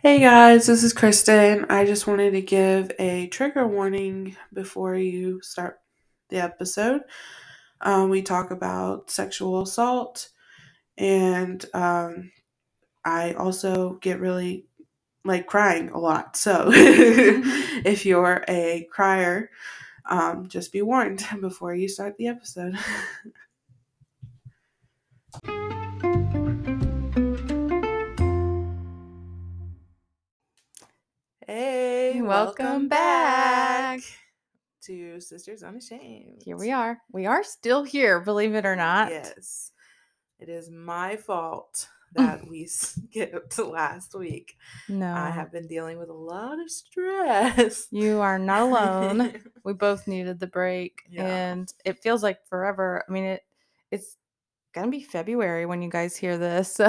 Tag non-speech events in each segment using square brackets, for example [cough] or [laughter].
Hey guys, this is Kristin. I just wanted to give a trigger warning before you start the episode. Um, we talk about sexual assault, and um, I also get really like crying a lot. So [laughs] if you're a crier, um, just be warned [laughs] before you start the episode. [laughs] hey, Welcome back. to Sisters Unashamed. Here we are. We are still here, believe it or not. Yes. It is my fault that [laughs] we skipped last week. No. I have been dealing with a lot of stress. You are not alone. [laughs] we both needed the break Yeah. and it feels like forever. I mean it it's gonna be February when you guys hear this. [laughs] So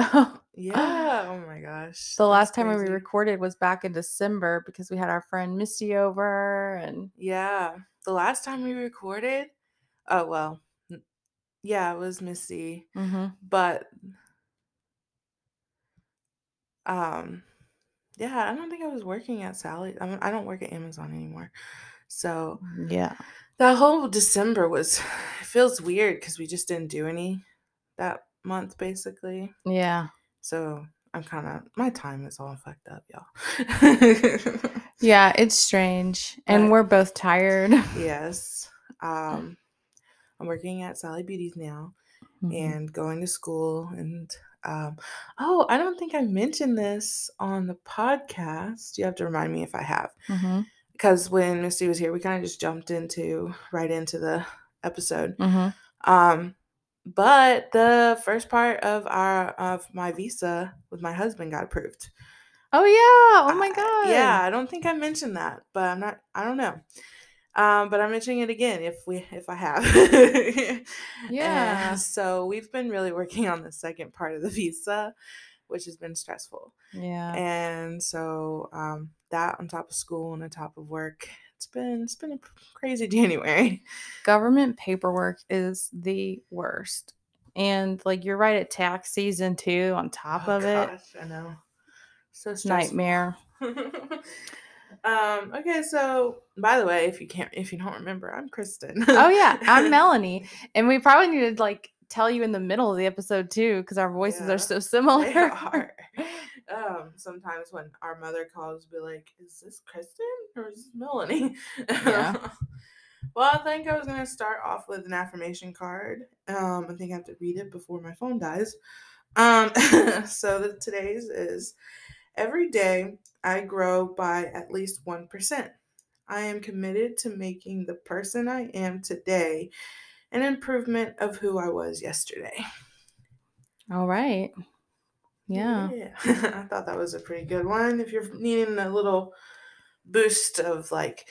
yeah. Oh my gosh. the last time we recorded was back in December because we had our friend Misty over and Yeah. The last time we recorded, oh well. Yeah, it was Missy. Mhm. But um yeah, I don't think I was working at Sally. I don't, I don't work at Amazon anymore. So yeah. that whole December was [sighs] it feels weird because we just didn't do any that month basically. Yeah. So I'm kind of my time is all fucked up, y'all. [laughs] Yeah, it's strange. And But- we're both tired. [laughs] yes. Um I'm working at Sally Beauties now Mhm. and going to school and um oh, I don't think I mentioned this on the podcast. You have to remind me if I have. Because when Misty was here, we kind of just jumped into right into the episode. Mhm. Um, but the first part of our of my visa with my husband got approved. Oh yeah. Oh my I- god. Yeah, I don't think I mentioned that, but I'm not. I don't know. Um, but I'm mentioning it again if we if I have. [laughs] Yeah. And so we've been really working on the second part of the visa, which has been stressful. Yeah. And so um, that on top of school and on top of work, it's been it's been a crazy January. government paperwork is the worst. And like you're right at tax season too, on top Oh, of it. I know. So stressful. Nightmare. [laughs] um, okay, so by the way, if you can't if you don't remember, I'm Kristin. Oh yeah, I'm [laughs] Melonie. And we probably need to like tell you in the middle of the episode too, because our voices Yeah, are so similar. They are. [laughs] Um, sometimes when our mother calls, be like, "Is this Kristin or is this Melonie?" Yeah. [laughs] well, I think I was gonna start off with an affirmation card. Um, I think I have to read it before my phone dies. Um, [laughs] so the, today's is every day I grow by at least one percent. I am committed to making the person I am today an improvement of who I was yesterday. All right. Yeah. Yeah. [laughs] I thought that was a pretty good one. If you're needing a little boost of like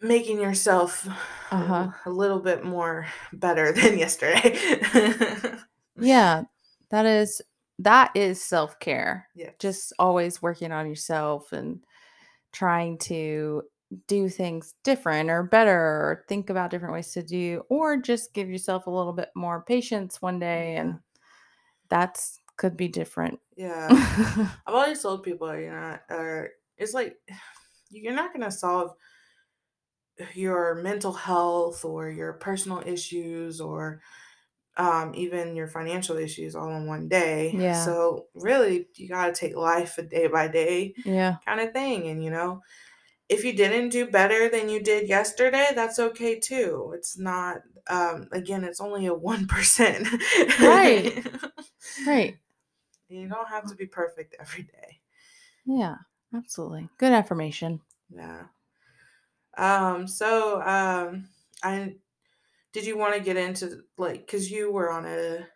making yourself a- Uh-huh. a little bit more better [laughs] than yesterday. [laughs] Yeah. That is that is self-care. yeah. Just always working on yourself and trying to do things different or better or think about different ways to do or just give yourself a little bit more patience one day and that's could be different. Yeah. [laughs] I've always told people, you know, or it's like [sighs] you're not gonna solve your mental health or your personal issues or um, even your financial issues all in one day. Yeah. So really, you gotta take life a day by day yeah. kind of thing. And you know, if you didn't do better than you did yesterday, that's okay too. It's not. Um, again, it's only a one percent. Right. [laughs] Right. You don't have to be perfect every day. Yeah. Absolutely. Good affirmation. Yeah. Um, so um I did you want to get into like cuz you were on a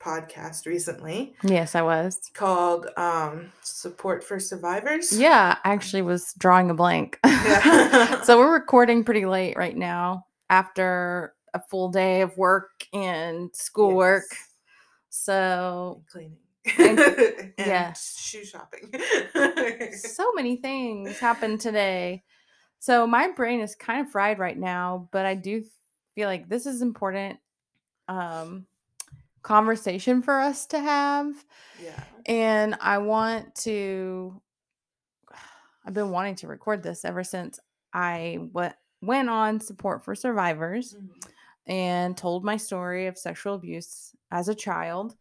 podcast recently Yes, I was. called um Support for Survivors? Yeah, I actually was drawing a blank. Yeah. [laughs] so we're recording pretty late right now after a full day of work and schoolwork. Yes. So And cleaning. And- [laughs] and yeah. shoe shopping. so many things happened today. So my brain is kind of fried right now, but I do feel like this is important um conversation for us to have. Yeah. And I want to, [sighs] I've been wanting to record this ever since I went, went on support for survivors Mhm. and told my story of sexual abuse as a child.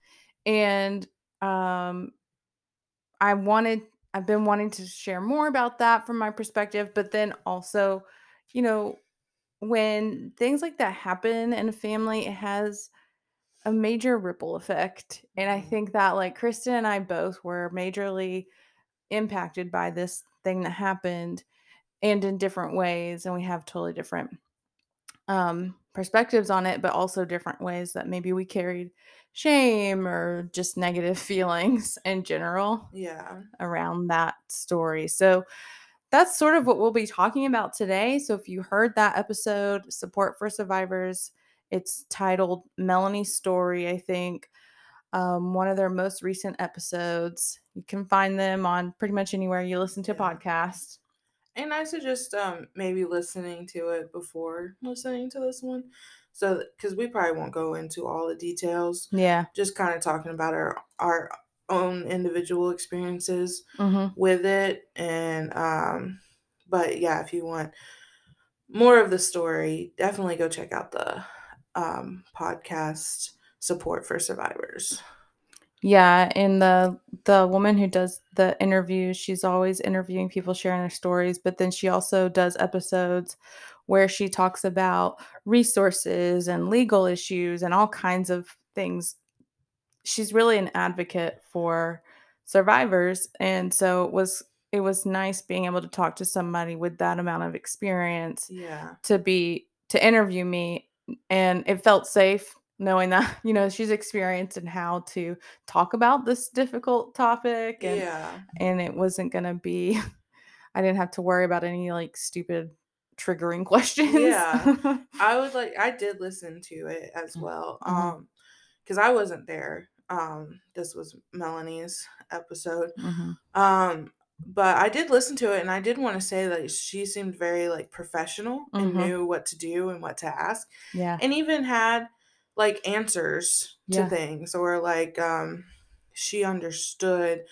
And um, I wanted, I've been wanting to share more about that from my perspective, but then also, you know, when things like that happen in a family, it has a major ripple effect. And I Mhm. think that, like, Kristin and I both were majorly impacted by this thing that happened and in different ways. And we have totally different um, perspectives on it, but also different ways that maybe we carried shame or just negative [laughs] feelings in general Yeah. around that story. So that's sort of what we'll be talking about today. So if you heard that episode, Support for Survivors, it's titled Melonie's Story, I think. Um, one of their most recent episodes. You can find them on pretty much anywhere you listen to Yeah. podcast. And I suggest um maybe listening to it before listening to this one. So because we probably won't go into all the details, Yeah. just kind of talking about our our own individual experiences hmm with it and um but yeah, if you want more of the story, definitely go check out the um podcast support for survivors. Yeah, and the the woman who does the interviews, she's always interviewing people sharing their stories, but then she also does episodes where she talks about resources and legal issues and all kinds of things. She's really an advocate for survivors, and so it was it was nice being able to talk to somebody with that amount of experience Yeah. to be to interview me and it felt safe knowing that [laughs] you know she's experienced in how to talk about this difficult topic and Yeah. and it wasn't going to be [laughs] i didn't have to worry about any like stupid triggering questions Yeah. [laughs] I would like I did listen to it as well. Mhm. Um cuz I wasn't there. Um this was Melonie's episode. Mhm. Um but I did listen to it and I did want to say that she seemed very like professional and Mhm. knew what to do and what to ask yeah and even had like answers to things or like um she understood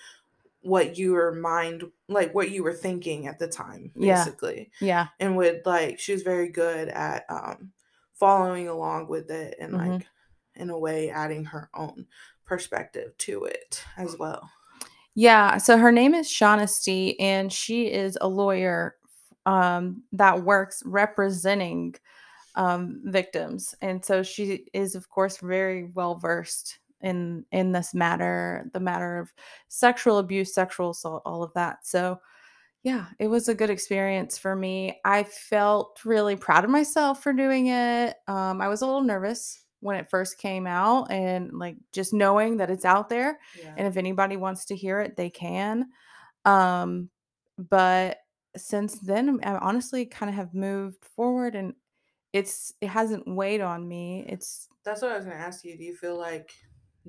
what your mind like what you were thinking at the time basically. Yeah. And would like she was very good at um following along with it and Mhm. like in a way adding her own perspective to it as well. Yeah, so her name is Shaughnessy, and she is a lawyer um, that works representing um, victims, and so she is, of course, very well versed in in this matter, the matter of sexual abuse, sexual assault, all of that. So, yeah, it was a good experience for me. I felt really proud of myself for doing it. Um, I was a little nervous when it first came out, and like just knowing that it's out there yeah and if anybody wants to hear it they can um but since then i honestly kind of have moved forward and it's it hasn't weighed on me it's that's what i was going to ask you do you feel like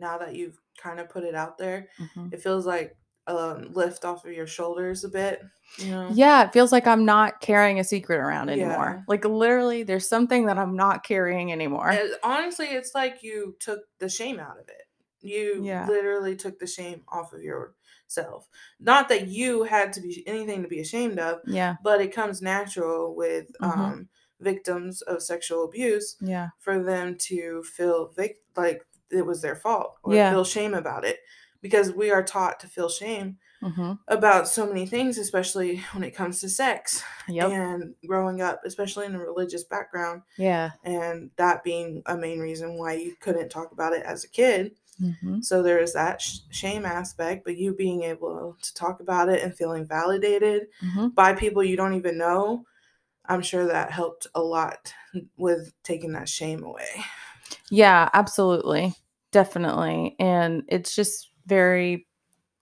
now that you've kind of put it out there Mhm. it feels like a lift off of your shoulders a bit you know yeah it feels like i'm not carrying a secret around anymore Yeah. like literally there's something that i'm not carrying anymore Uh, honestly it's like you took the shame out of it you Yeah. literally took the shame off of yourself not that you had to be anything to be ashamed of yeah but it comes natural with Mhm. um victims of sexual abuse yeah for them to feel vic- like it was their fault or Yeah. feel shame about it because we are taught to feel shame hmm about so many things especially when it comes to sex yep and growing up especially in a religious background yeah. and that being a main reason why you couldn't talk about it as a kid. Hmm so there is that sh- shame aspect but you being able to talk about it and feeling validated hmm by people you don't even know i'm sure that helped a lot with taking that shame away Yeah, absolutely. Definitely. And it's just very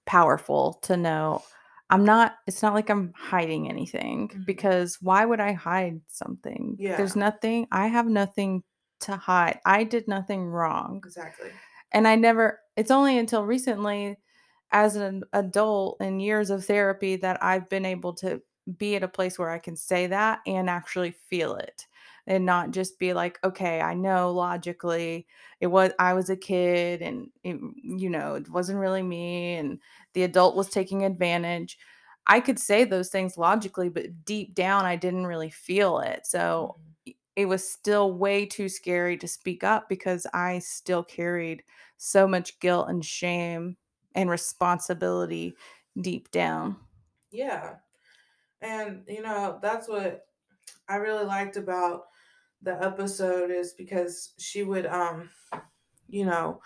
powerful to know I'm not, it's not like I'm hiding anything Mhm. because why would I hide something? Yeah. There's nothing, I have nothing to hide. I did nothing wrong. exactly And I never, it's only until recently, as an adult in years of therapy, that I've been able to be at a place where I can say that and actually feel it. And not just be like, okay, I know logically it was I was a kid and it, you know, it wasn't really me and the adult was taking advantage. I could say those things logically, but deep down I didn't really feel it. So Mhm. it was still way too scary to speak up because I still carried so much guilt and shame and responsibility deep down. Yeah. And you know, that's what I really liked about the episode is because she would um you know,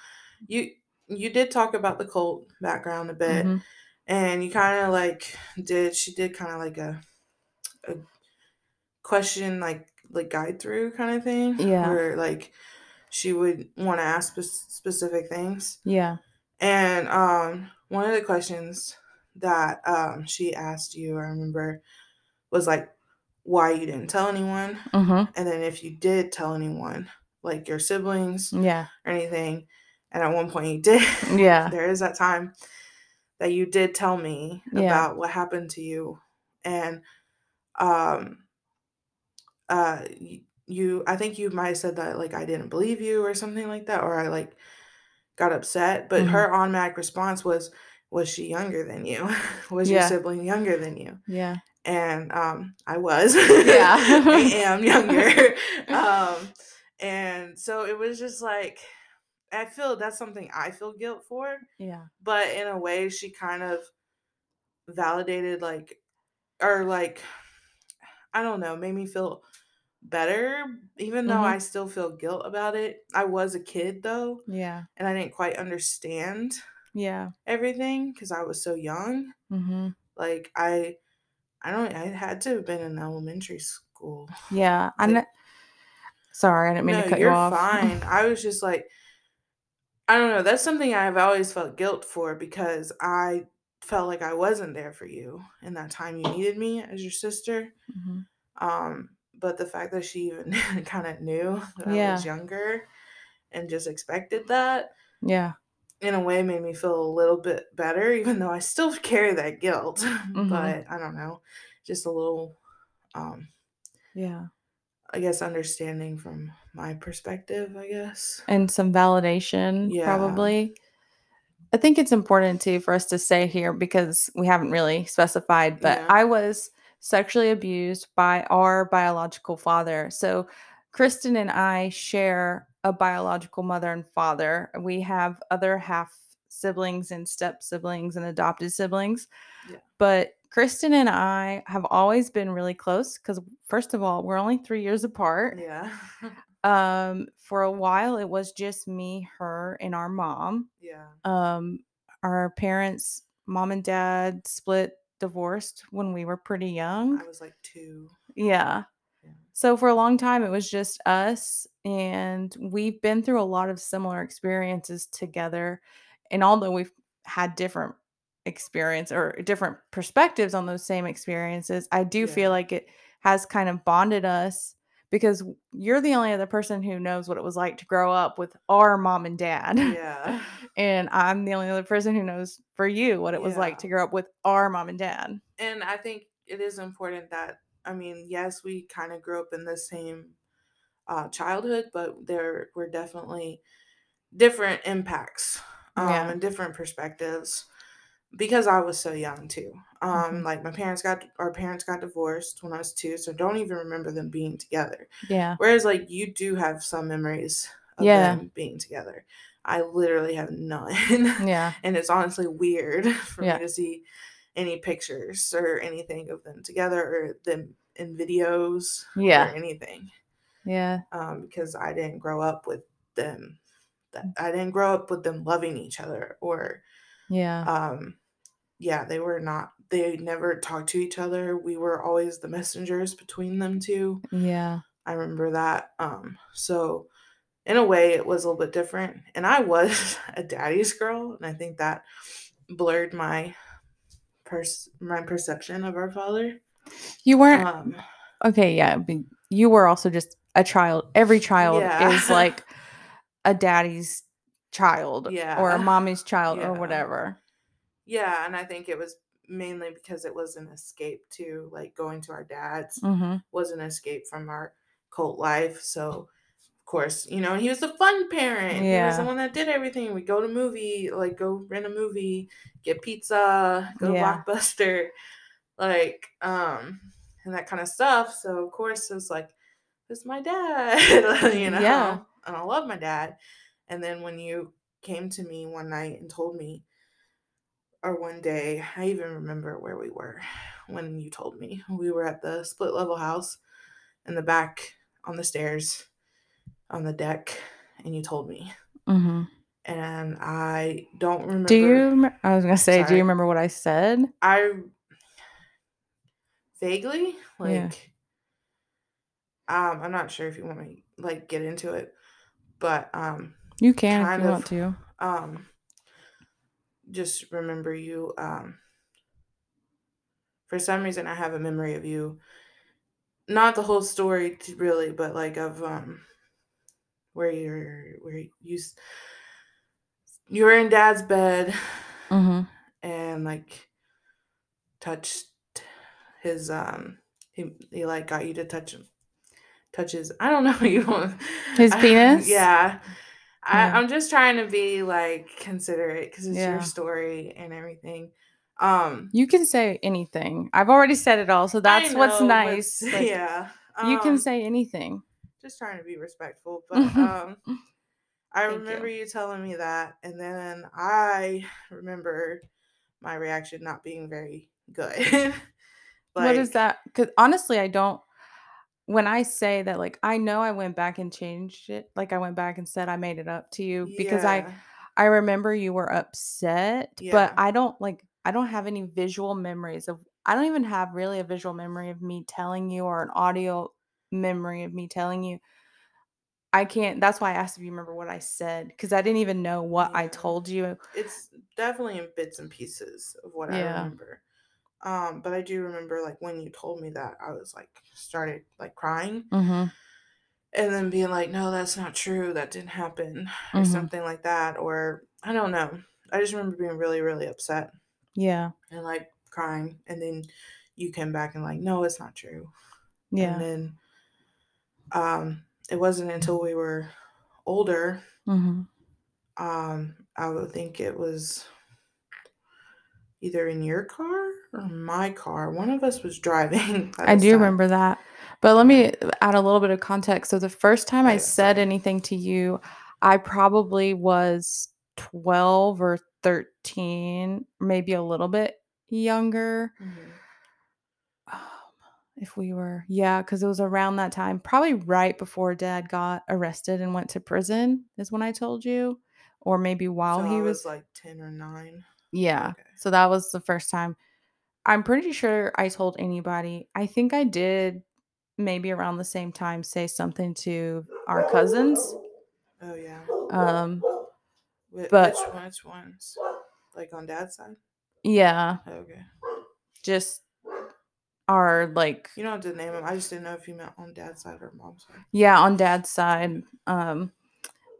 you you did talk about the cult background a bit Mhm. and you kind of like did she did kind of like a a question like like guide through kind of thing Yeah. where like she would want to ask spe- specific things Yeah. and um one of the questions that um she asked you i remember was like why you didn't tell anyone Mhm. and then if you did tell anyone like your siblings Yeah. or anything and at one point you did Yeah. [laughs] there is that time that you did tell me Yeah. about what happened to you and um uh you i think you might have said that like i didn't believe you or something like that or i like got upset but Mhm. her automatic response was was she younger than you [laughs] was your sibling younger than you Yeah. And um i was Yeah. [laughs] i am [laughs] younger um and so it was just like i feel that's something i feel guilt for Yeah. but in a way she kind of validated like or like i don't know made me feel better even though Mhm. i still feel guilt about it i was a kid though Yeah. and i didn't quite understand Yeah. everything because i was so young Mhm. like i i don't i had to have been in elementary school Yeah. [laughs] I'm not Sorry, I didn't mean no to cut you're you off. fine [laughs] i was just like i don't know that's something i've always felt guilt for because i felt like i wasn't there for you in that time you needed me as your sister Mhm. Um, but the fact that she even [laughs] kind of knew that I was younger and just expected that Yeah. In a way made me feel a little bit better, even though I still [laughs] carry that guilt. Mhm. But I don't know, just a little, um, Yeah. I guess, understanding from my perspective, I guess. And some validation Yeah. probably. I think it's important too for us to say here because we haven't really specified, but Yeah. I was sexually abused by our biological father. So Kristin and I share a biological mother and father. We have other half siblings and step siblings and adopted siblings. Yeah. But Kristin and I have always been really close because first of all, we're only 3 years apart. Yeah. [laughs] Um for a while it was just me, her and our mom yeah. um our parents mom and dad split divorced when we were pretty young I was like two. Yeah. So for a long time it was just us and we've been through a lot of similar experiences together and although we've had different experience or different perspectives on those same experiences i do Yeah. feel like it has kind of bonded us because you're the only other person who knows what it was like to grow up with our mom and dad Yeah. [laughs] and I'm the only other person who knows for you what it was like to grow up with our mom and dad. and I think it is important that I mean, yes, we kind of grew up in the same uh, childhood, but there were definitely different impacts um, Yeah. and different perspectives because I was so young too. Um, Mhm. Like my parents got our parents got divorced when I was two, so don't even remember them being together. Yeah. Whereas like you do have some memories of Yeah. them being together. I literally have none. Yeah. [laughs] and it's honestly weird [laughs] for Yeah. me to see any pictures or anything of them together or them in videos Yeah. or anything Yeah. um, because I didn't grow up with them. That I didn't grow up with them loving each other or Yeah. um, yeah, they were not. They never talked to each other. We were always the messengers between them two. Yeah. I remember that. Um, so in a way, it was a little bit different. And I was [laughs] a daddy's girl, and I think that blurred my pers- my perception of our father. You weren't Um, okay, yeah, you were also just a child. Every child Yeah. is [laughs] like a daddy's child yeah. or a [laughs] mommy's child or whatever. yeah, and I think it was mainly because it was an escape to like going to our dad's Mhm. was an escape from our cult life. So, course, you know, he was the fun parent. He was the Yeah. one that did everything. We go to movie, like go rent a movie, get pizza, go Yeah. to Blockbuster, like, um, and that kind of stuff. So, of course, it was like, this is my dad, [laughs] you know? Yeah. And I love my dad. And then when you came to me one night and told me, or one day, I even remember where we were when you told me. We were at the split level house in the back on the stairs on the deck, and you told me. hmm And I don't remember. Do you? I was gonna say, do you remember what I said? I vaguely like. Yeah. Um, I'm not sure if you want me like get into it, but um, You can if you of. want to. um, just remember you. Um, for some reason, I have a memory of you. Not the whole story, really, but like of um, where you're where you you were in Dad's bed hmm and like touched his um he, he like got you to touch him touch his I don't know what [laughs] you want His I- [laughs] penis? yeah I, Yeah. I'm just trying to be like considerate because it's Yeah. your story and everything um You can say anything. I've already said it all, so that's what's know, but nice. [laughs] like, yeah you can um, say anything. Just trying to be respectful but um I Thank remember you. you telling me that, and then I [sighs] remember my reaction not being very good. [laughs] what is that? Because honestly, I don't. When I say that, like, I know I went back and changed it. Like, I went back and said I made it up to you because I I remember you were upset, Yeah. but I don't like I don't have any visual memories of I don't even have really a visual memory of me telling you or an audio memory of me telling you. I can't that's why I asked if you remember what I said because I didn't even know what I told you. it's definitely in bits and pieces of what I remember. Um, but I do remember like when you told me that, I was like started like crying Mm-hmm. and then being like, "No, that's not true. That didn't happen," or Mhm. something like that. Or I don't know. I just remember being really, really upset. Yeah. and like crying and then you came back and like no it's not true Yeah. and then um it wasn't until we were older mm-hmm. um i would think it was either in your car or my car one of us was driving [laughs] I do time. remember that. But let me add a little bit of context. So the first time Oh, I said anything to you, I probably was 12 or 13, maybe a little bit younger. Mhm. If we were, yeah, because it was around that time, probably right before dad got arrested and went to prison, is when I told you. Or maybe while so he I was, like 10 or 9 yeah. okay. So that was the first time. I'm pretty sure I told anybody. I think I did maybe around the same time say something to our cousins. oh yeah Um, Wh- but- which ones like on dad's side yeah, okay just our like you don't have to name them i just didn't know if you meant on dad's side or mom's side yeah, on dad's side. Um,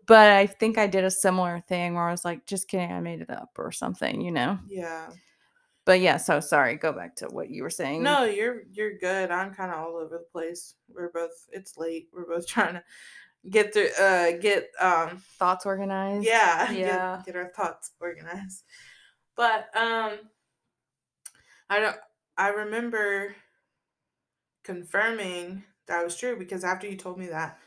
but I think I did a similar thing where I was like, just kidding, I made it up or something, you know. yeah But yeah, so sorry. Go back to what you were saying. No, you're you're good. I'm kind of all over the place. We're both. It's late. We're both [laughs] trying to get through. Uh, get um. thoughts organized. Yeah. get- Yeah. Get, our thoughts organized. But um, I don't. I remember confirming that was true because after you told me that,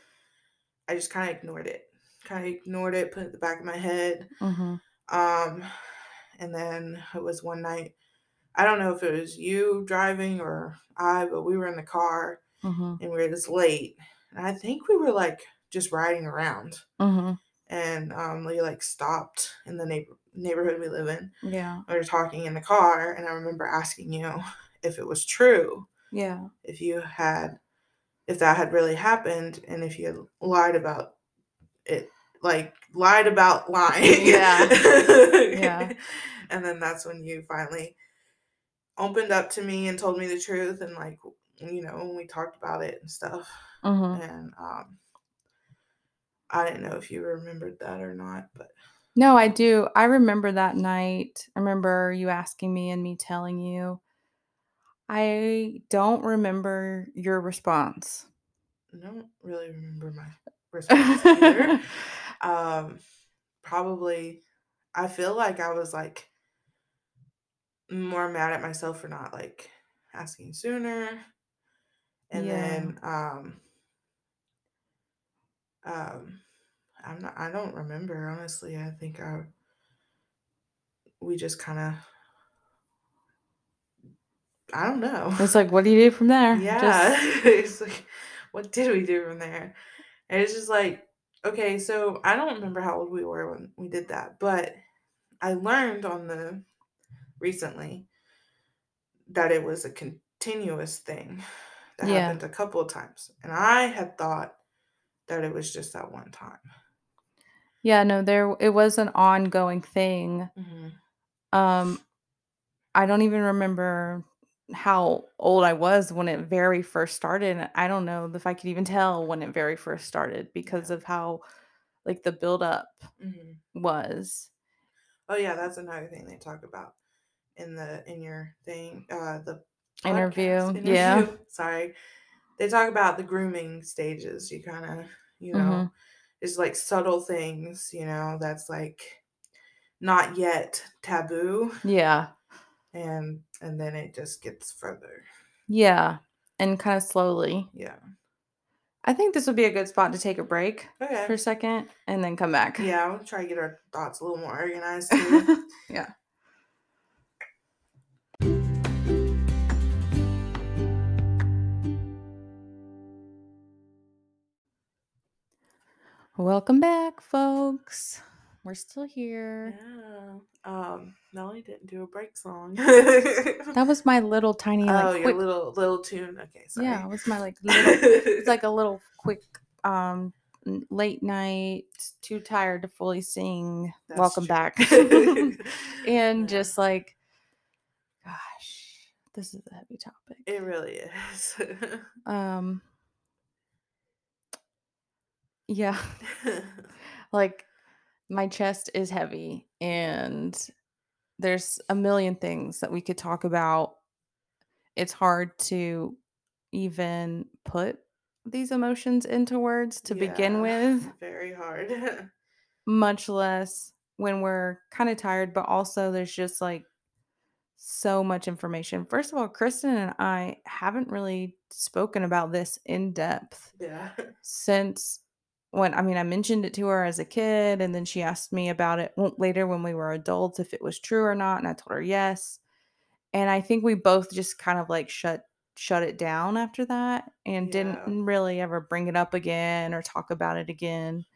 I just kind of ignored it. Kind of ignored it. Put it in the back of my head. Mm-hmm. Um, and then it was one night. I don't know if it was you driving or I, but we were in the car Mm-hmm. and we were just late. And I think we were like just riding around Mm-hmm. And um we like stopped in the neighbor neighborhood we live in. Yeah. We were talking in the car and I remember asking you [laughs] if it was true, Yeah. if you had if that had really happened and if you had lied about it like lied about lying. Yeah. Yeah. [laughs] And then that's when you finally opened up to me and told me the truth and like you know when we talked about it and stuff Mm-hmm. and um I didn't know if you remembered that or not, but No, I do. I remember that night. I remember you asking me and me telling you. I don't remember your response. I don't really remember my response either. [laughs] um, probably, I feel like I was like more mad at myself for not like asking sooner. And Yeah. then um um I'm not I don't remember honestly. I think I we just kind of I don't know. It's like, what do you do from there? yeah. Just, [laughs] it's like what did we do from there? And it's just like okay, so I don't remember how old we were when we did that, but I learned on the recently that it was a continuous thing that Yeah. happened a couple of times. And I had thought that it was just that one time. yeah, no, there it was an ongoing thing. Um, I don't even remember how old I was when it very first started. I don't know if I could even tell when it very first started because Yeah. of how like the buildup Mhm. was. Oh yeah, that's another thing they talk about in the in your thing, uh the Interview, podcast yeah. [laughs] Sorry. They talk about the grooming stages. You kind of, you know, Mhm. it's like subtle things, you know, that's like not yet taboo Yeah. and and then it just gets further. Yeah. And kind of slowly. Yeah. I think this would be a good spot to take a break for a second and then come back. Yeah, I'll try to get our thoughts a little more organized [laughs] yeah. Welcome back, folks. We're still here. yeah. Um, Melonie didn't do a break song. That was my little tiny oh, like your quick little little tune. Okay, sorry. Yeah, it was my like little it's like a little [laughs] quick um late night, too tired to fully sing. That's Welcome true. back. [laughs] [laughs] and Yeah. just like gosh, this is a heavy topic. It really is. Um yeah, [laughs] like my chest is heavy and there's a million things that we could talk about. It's hard to even put these emotions into words to begin with, [laughs] Very hard. [laughs] much less when we're kind of tired, but also there's just like so much information. First of all, Kristin and I haven't really spoken about this in depth yeah. since when I mean I mentioned it to her as a kid and then she asked me about it later when we were adults if it was true or not and I told her yes. And I think we both just kind of like shut shut it down after that and Yeah. didn't really ever bring it up again or talk about it again.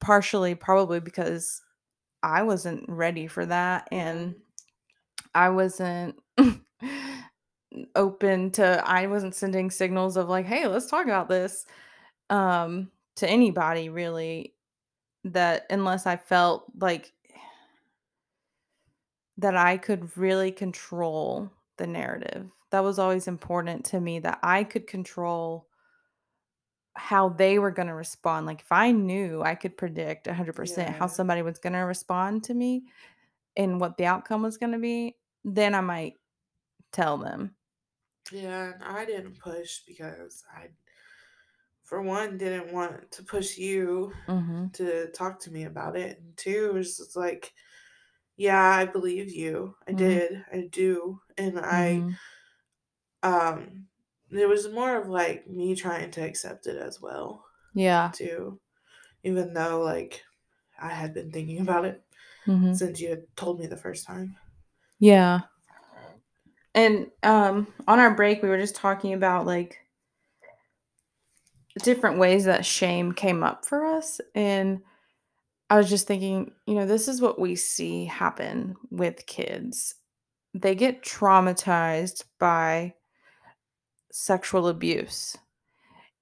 Partially probably because I wasn't ready for that and I wasn't [laughs] open to I wasn't sending signals of like, "Hey, let's talk about this." Um to anybody really that unless I felt like that I could really control the narrative. That was always important to me that I could control how they were going to respond. Like if I knew I could predict 100% how somebody was going to respond to me and what the outcome was going to be, then I might tell them. Yeah, I didn't push because I, for one, didn't want to push you Mhm. to talk to me about it. And two, it was just like, yeah, I believe you. I Mhm. did. I do. And I, Mhm. um, it was more of like me trying to accept it as well, Yeah. too. Even though, like, I had been thinking about it Mhm. since you had told me the first time. Yeah. And um on our break we were just talking about like different ways that shame came up for us and I was just thinking, you know, this is what we see happen with kids. They get traumatized by sexual abuse.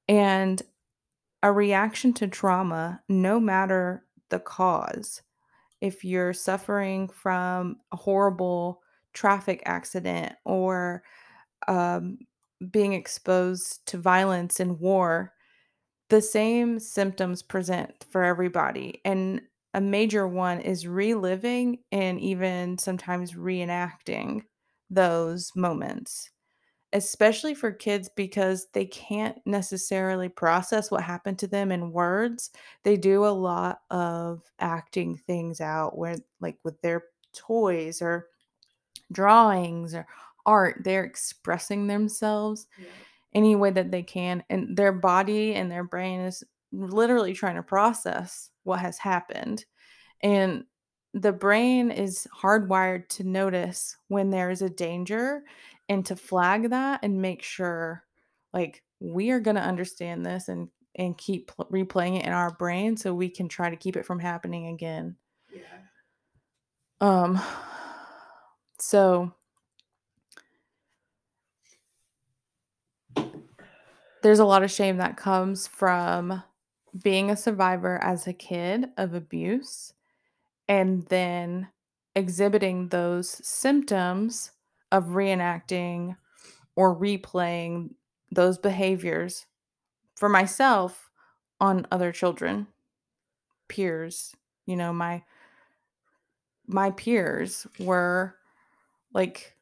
And a reaction to trauma, no matter the cause, if you're suffering from a horrible traffic accident or um, being exposed to violence and war, the same symptoms present for everybody. And a major one is reliving and even sometimes reenacting those moments. especially for kids because they can't necessarily process what happened to them in words. They do a lot of acting things out where like with their toys or drawings or art, they're expressing themselves Yeah. Any way that they can and their body and their brain is literally trying to process what has happened. And the brain is hardwired to notice when there is a danger and to flag that and make sure like we are going to understand this and and keep pl- replaying it in our brain so we can try to keep it from happening again. Yeah. Um [sighs] so there's a lot of shame that comes from being a survivor as a kid of abuse and then exhibiting those symptoms of reenacting or replaying those behaviors for myself on other children peers you know my my peers were like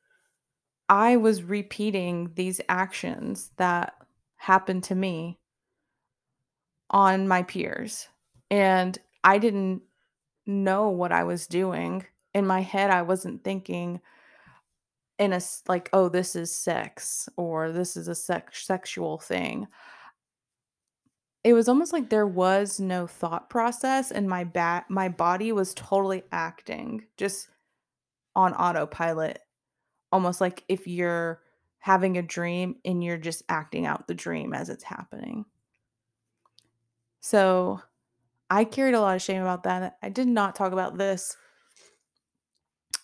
i was repeating these actions that happened to me on my peers and i didn't know what I was doing. In my head, I wasn't thinking in a like, oh, this is sex or this is a sex sexual thing. It was almost like there was no thought process and my bat my body was totally acting just on autopilot. Almost like if you're having a dream and you're just acting out the dream as it's happening. So I carried a lot of shame about that. I did not talk about this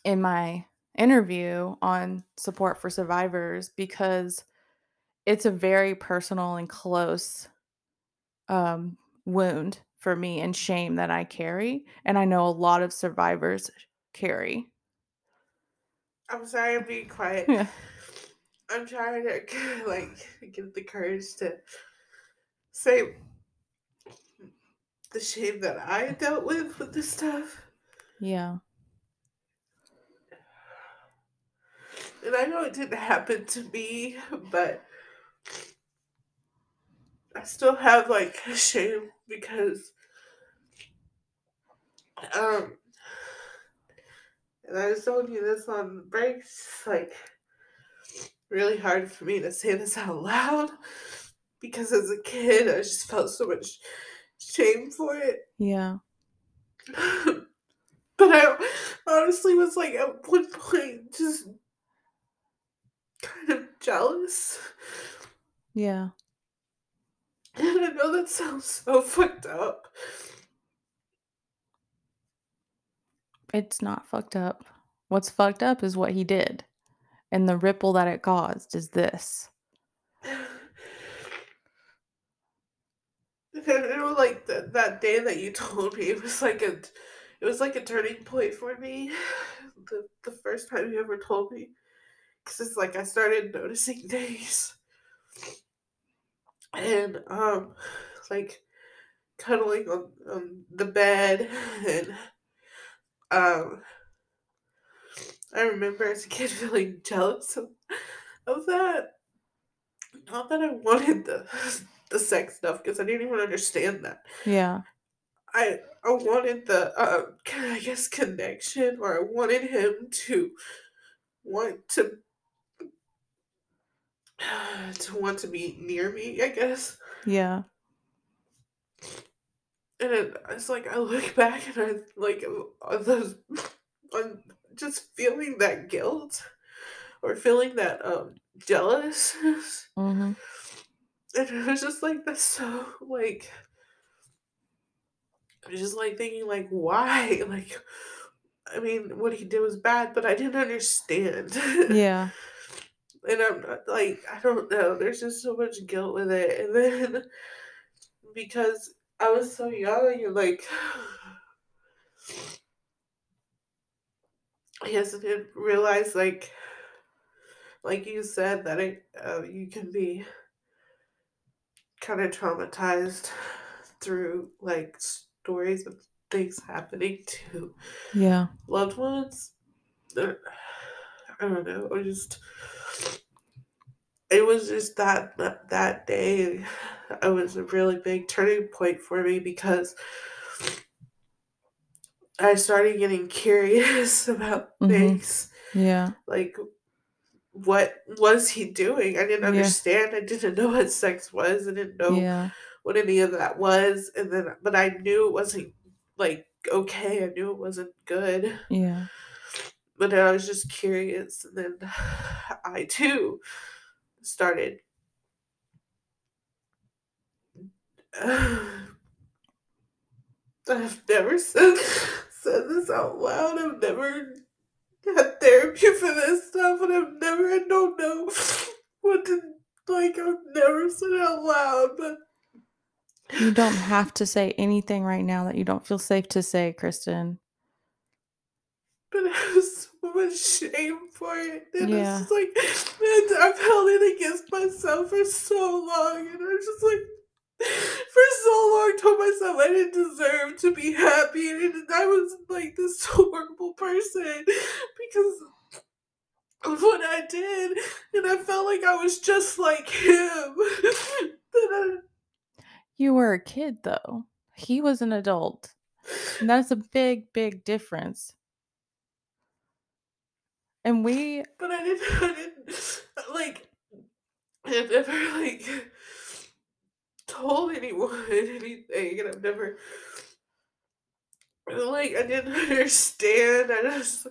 in my interview on support for survivors because it's a very personal and close um, wound for me and shame that I carry. And I know a lot of survivors carry. I'm sorry I'm being quiet. [laughs] Yeah. I'm trying to [laughs] like get the courage to say the shame that I dealt with with this stuff. Yeah. And I know it didn't happen to me, but I still have like shame because um and I was telling you this on breaks, like really hard for me to say this out loud because as a kid I just felt so much shame for it. Yeah. [laughs] but I honestly was like at one point just kind of jealous. Yeah. And I know that sounds so fucked up. It's not fucked up. What's fucked up is what he did. And the ripple that it caused is this. [laughs] And I know, like that that day that you [laughs] told me, it was like a, it was like a turning point for me. [sighs] The the first time you ever told me, because it's like I started noticing [laughs] days, and um, like cuddling on on the bed, and um, I remember as a kid [laughs] feeling jealous of, of that. Not that I wanted the [laughs] the sex stuff because I didn't even understand that. Yeah. I I wanted the uh, I guess connection, or I wanted him to want to [sighs] to want to be near me. I guess, Yeah. and it, it's like I look [laughs] back and I like on those, on just feeling that guilt, or feeling that um jealous, Mm-hmm. and it was just like that's so like. I was just like thinking like why [laughs] like I mean what he did was bad but I didn't understand. Yeah. [laughs] and I'm not like I don't know. There's just so much guilt with it, and then because I was so young, and like yes, I didn't realize like like you said that it uh, you can be kind of traumatized through like stories of things happening [laughs] to Yeah. loved ones. I don't know. I just it was just that, that day it was a really big turning point for me because I started getting curious [laughs] about Mhm. things Yeah. like what was he doing? I didn't Yeah. understand. I didn't know what sex was. I didn't know Yeah. what any of that was. And then but I knew it wasn't like okay. I knew it wasn't good. Yeah. But then I was just curious and then [sighs] I too started [sighs] I've never said said this out loud. I've never had therapy for this stuff, and I've never, I don't know what to, like, I've never said it out loud, but You don't have to say anything right now that you don't feel safe to say, Kristin. but I have so much shame for it. And Yeah. it's just like, I've held it against myself for so long, and I'm just like, for so long, told myself I didn't deserve to be happy, and I was like this [laughs] horrible person because of what I did, and I felt like I was just like him. [laughs] I, You were a kid, though. He was an adult. And that's a big, big difference. And we, but I didn't, [laughs] I didn't like, I never like told anyone [laughs] anything, and I've never like I didn't [laughs] understand. I just,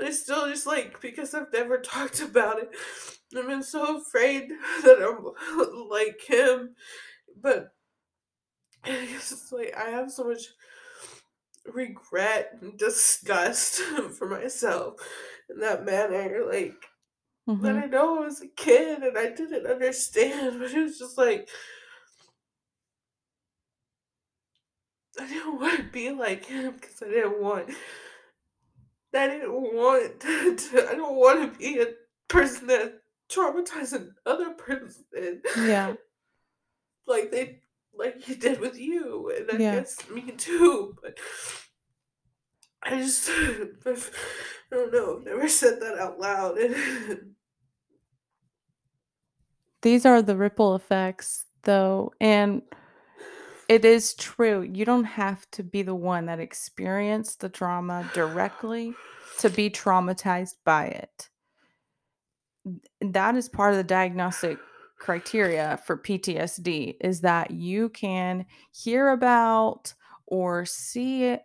I still just like because I've never talked about it. I've been so afraid [laughs] that I'm like him, but I guess it's like I have so much regret and disgust for myself in that manner. Like that Mhm. I know I was a kid and I didn't understand, but it was just like I didn't want to be like him because I didn't want. I didn't want [laughs] to. I don't want to be a person that traumatized another person. yeah, [laughs] like they like he did with you, and I Yeah. guess me too. But I just [laughs] I don't know. I've never said that out loud. these are the ripple effects, though. And it is true. You don't have to be the one that experienced the trauma directly to be traumatized by it. That is part of the diagnostic criteria for PTSD is that you can hear about or see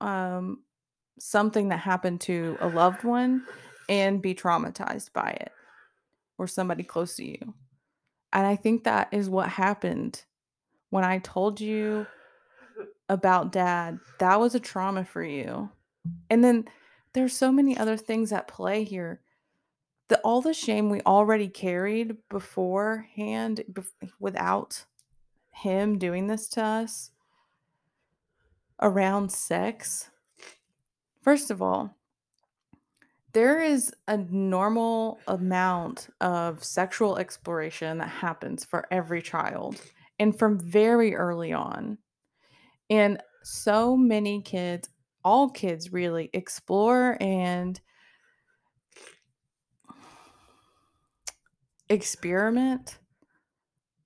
um, something that happened to a loved one and be traumatized by it or somebody close to you. And I think that is what happened when I told you about dad. That was a trauma for you. And then there's so many other things at play here. The all the shame we already carried beforehand bef- without him doing this to us around sex. First of all, there is a normal amount of sexual exploration that happens for every child and from very early on. And so many kids, all kids really explore and experiment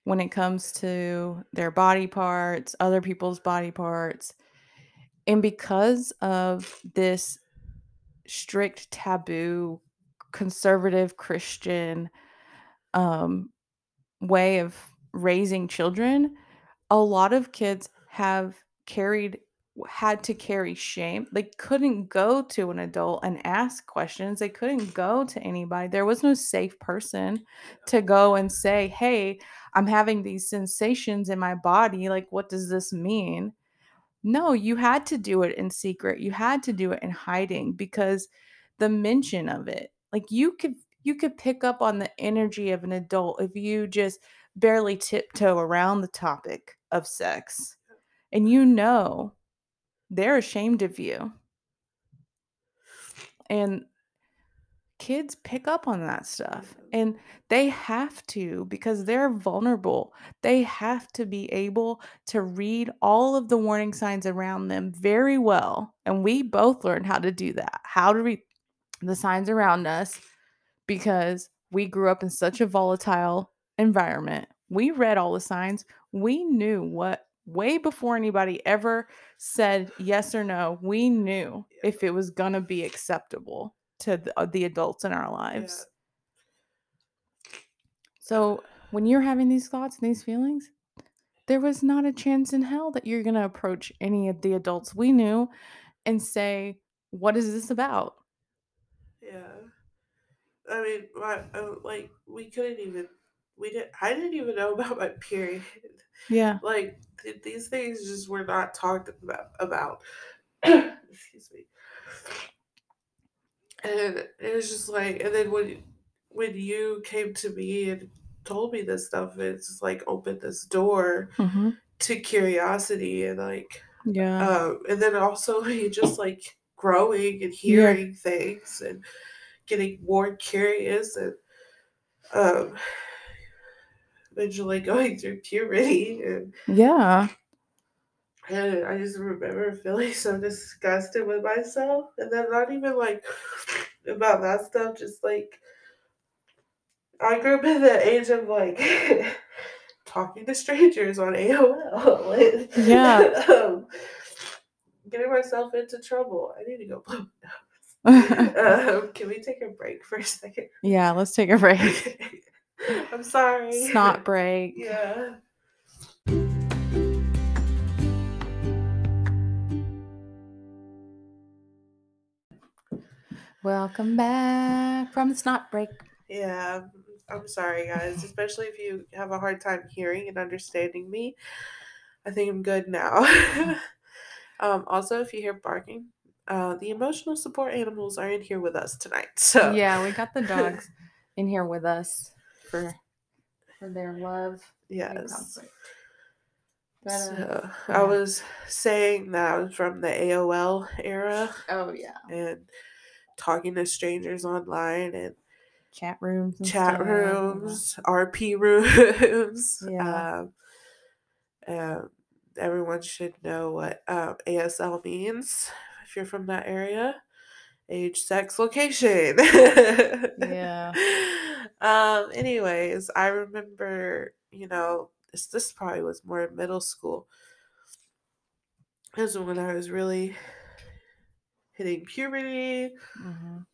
when it comes to their body parts, other people's body parts. And because of this strict taboo conservative Christian um, way of raising children, a lot of kids have carried had to carry shame. They couldn't go to an adult and ask questions. They couldn't go to anybody. There was no safe person to go and say, "Hey, I'm having these sensations in my body. Like, what does this mean?" No, you had to do it in secret. You had to do it in hiding because the mention of it, like you could you could pick up on the energy of an adult if you just barely tiptoe around the topic of sex. And you know they're ashamed of you. And kids pick up on that stuff and they have to because they're vulnerable. They have to be able to read all of the warning signs around them very well. And we both learned how to do that, how to read the signs around us because we grew up in such a volatile environment. We read all the signs. We knew what way before anybody ever said yes or no. We knew Yeah. if it was going to be acceptable to the, uh, the adults in our lives. So when you're having these thoughts and these feelings, there was not a chance in hell that you're going to approach any of the adults we knew and say, What is this about? Yeah. I mean, my, uh, like we couldn't even. We didn't. I didn't even know about my period. Yeah. Like th- these things just were not talked about. About. [clears throat] Excuse me. And it was just like, and then when when you came to me and told me this stuff, it's just like opened this door hmm to curiosity and like Yeah. um, and then also [laughs] you just like growing and Yeah. hearing things and getting more curious and um, eventually going through puberty and, yeah. and I just remember feeling so disgusted with myself and then not even like about that stuff just like I grew up in the age of like [laughs] talking to strangers on AOL [laughs] Yeah. um, getting myself into trouble I need to go blow [laughs] Um, can we take a break for a second? yeah. Let's take a break. [laughs] I'm sorry. Snot [laughs] break. Yeah. Welcome back from the snot break. Yeah. I'm sorry, guys. Especially if you have a hard time hearing and understanding me. I think I'm good now. [laughs] um, also, if you hear barking, uh, the emotional support animals are in here with us tonight. So Yeah, we got the dogs in here with us for for their love. yes. But, uh, So go I was saying that I was from the AOL era oh yeah, and talking to strangers online and chat rooms, and chat stuff, rooms, RP rooms. Yeah. Um, um, everyone should know what um, ASL means if you're from that area. Age, sex, location. [laughs] Yeah. Um. Anyways, I remember, you know, this this probably was more middle school. This is when I was really hitting puberty Mhm.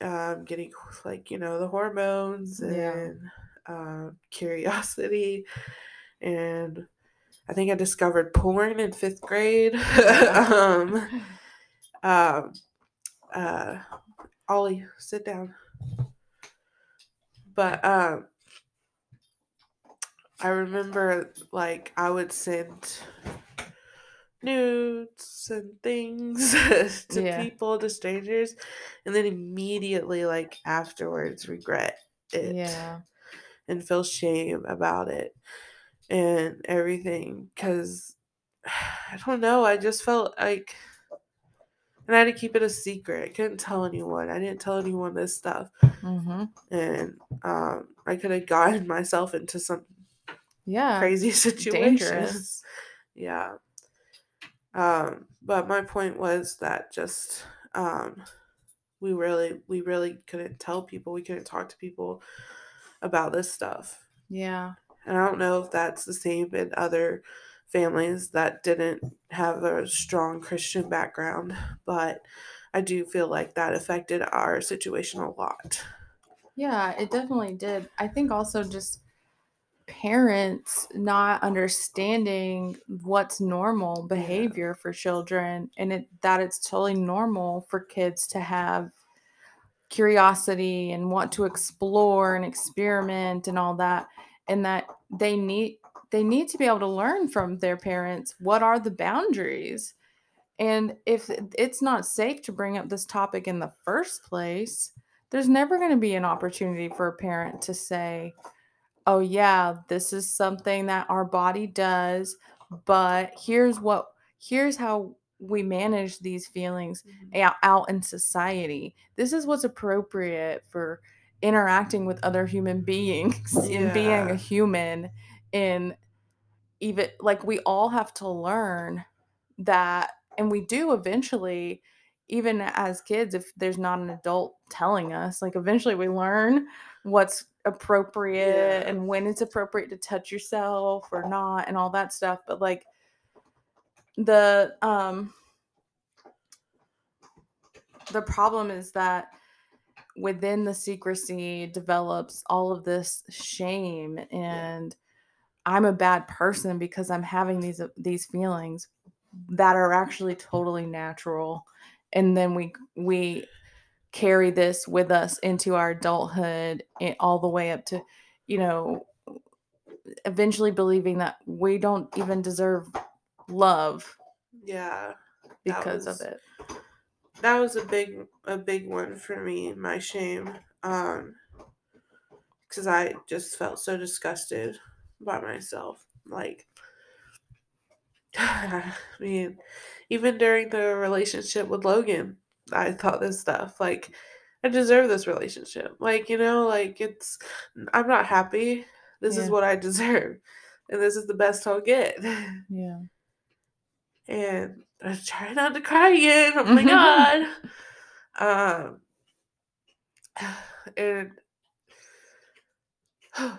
um, getting like you know the hormones Yeah. and um, curiosity and i think i discovered porn in fifth grade [laughs] um, [laughs] um, uh, ollie sit down but um, i remember like i would send nudes and things [laughs] to Yeah. people to strangers and then immediately like afterwards regret it yeah, and feel shame about it and everything because [sighs] i don't know i just felt like and i had to keep it a secret. I couldn't tell anyone. I didn't tell anyone this stuff. Hmm and um, i could have gotten [laughs] myself into some yeah, crazy [laughs] situations. Dangerous. yeah. Um but my point was that just um we really we really couldn't tell people. We couldn't talk to people about this stuff. Yeah, and i don't know if that's the same in other families that didn't have a strong christian background but i do feel like that affected our situation a lot yeah, it definitely did. I think also just parents not understanding what's normal behavior for children and it that it's totally normal for kids to have curiosity and want to explore and experiment and all that and that they need they need to be able to learn from their parents what are the boundaries. And if it's not safe to bring up this topic in the first place there's never going to be an opportunity for a parent to say oh yeah this is something that our body does but here's what here's how we manage these feelings mm-hmm. out, out in society. This is what's appropriate for interacting with other human beings [laughs] and being a human and even like we all have to learn that and we do eventually even as kids, if there's not an adult telling us, like eventually we learn what's appropriate Yeah. and when it's appropriate to touch yourself or not and all that stuff. But like the um the problem is that within the secrecy develops all of this shame and I'm a bad person because I'm having these uh, these feelings that are actually totally natural and then we we carry this with us into our adulthood and all the way up to you know eventually believing that we don't even deserve love Yeah. because was- of it That was a big a big one for me, my shame. Um cuz I just felt so disgusted by myself. Like [sighs] I mean, even during the relationship with Logan, I thought this stuff like I deserve this relationship. Like, you know, like it's I'm not happy. This is what I deserve. And this is the best I'll get. [laughs] yeah and I try not to cry again. Oh my [laughs] god. Um, [sighs] and [sighs]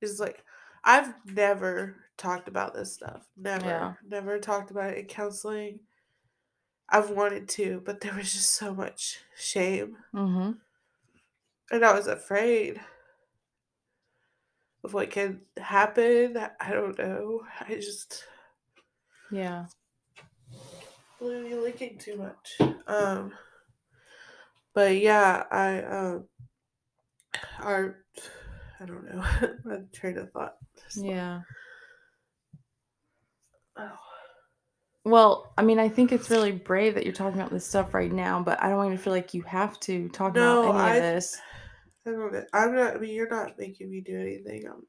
it's like I've never talked about this stuff. Never, Yeah. never talked about it in counseling. I've wanted to, but there was just so much shame, mm-hmm. and I was afraid of what could happen. I don't know. I just yeah maybe licking too much. Um, but yeah, I um, our I don't know. My train of thought. just- yeah Oh, well i mean i think it's really brave that you're talking about this stuff right now but i don't even feel like you have to talk No, about any I- of this I don't know. I'm not. I mean, you're not making me do anything. Um,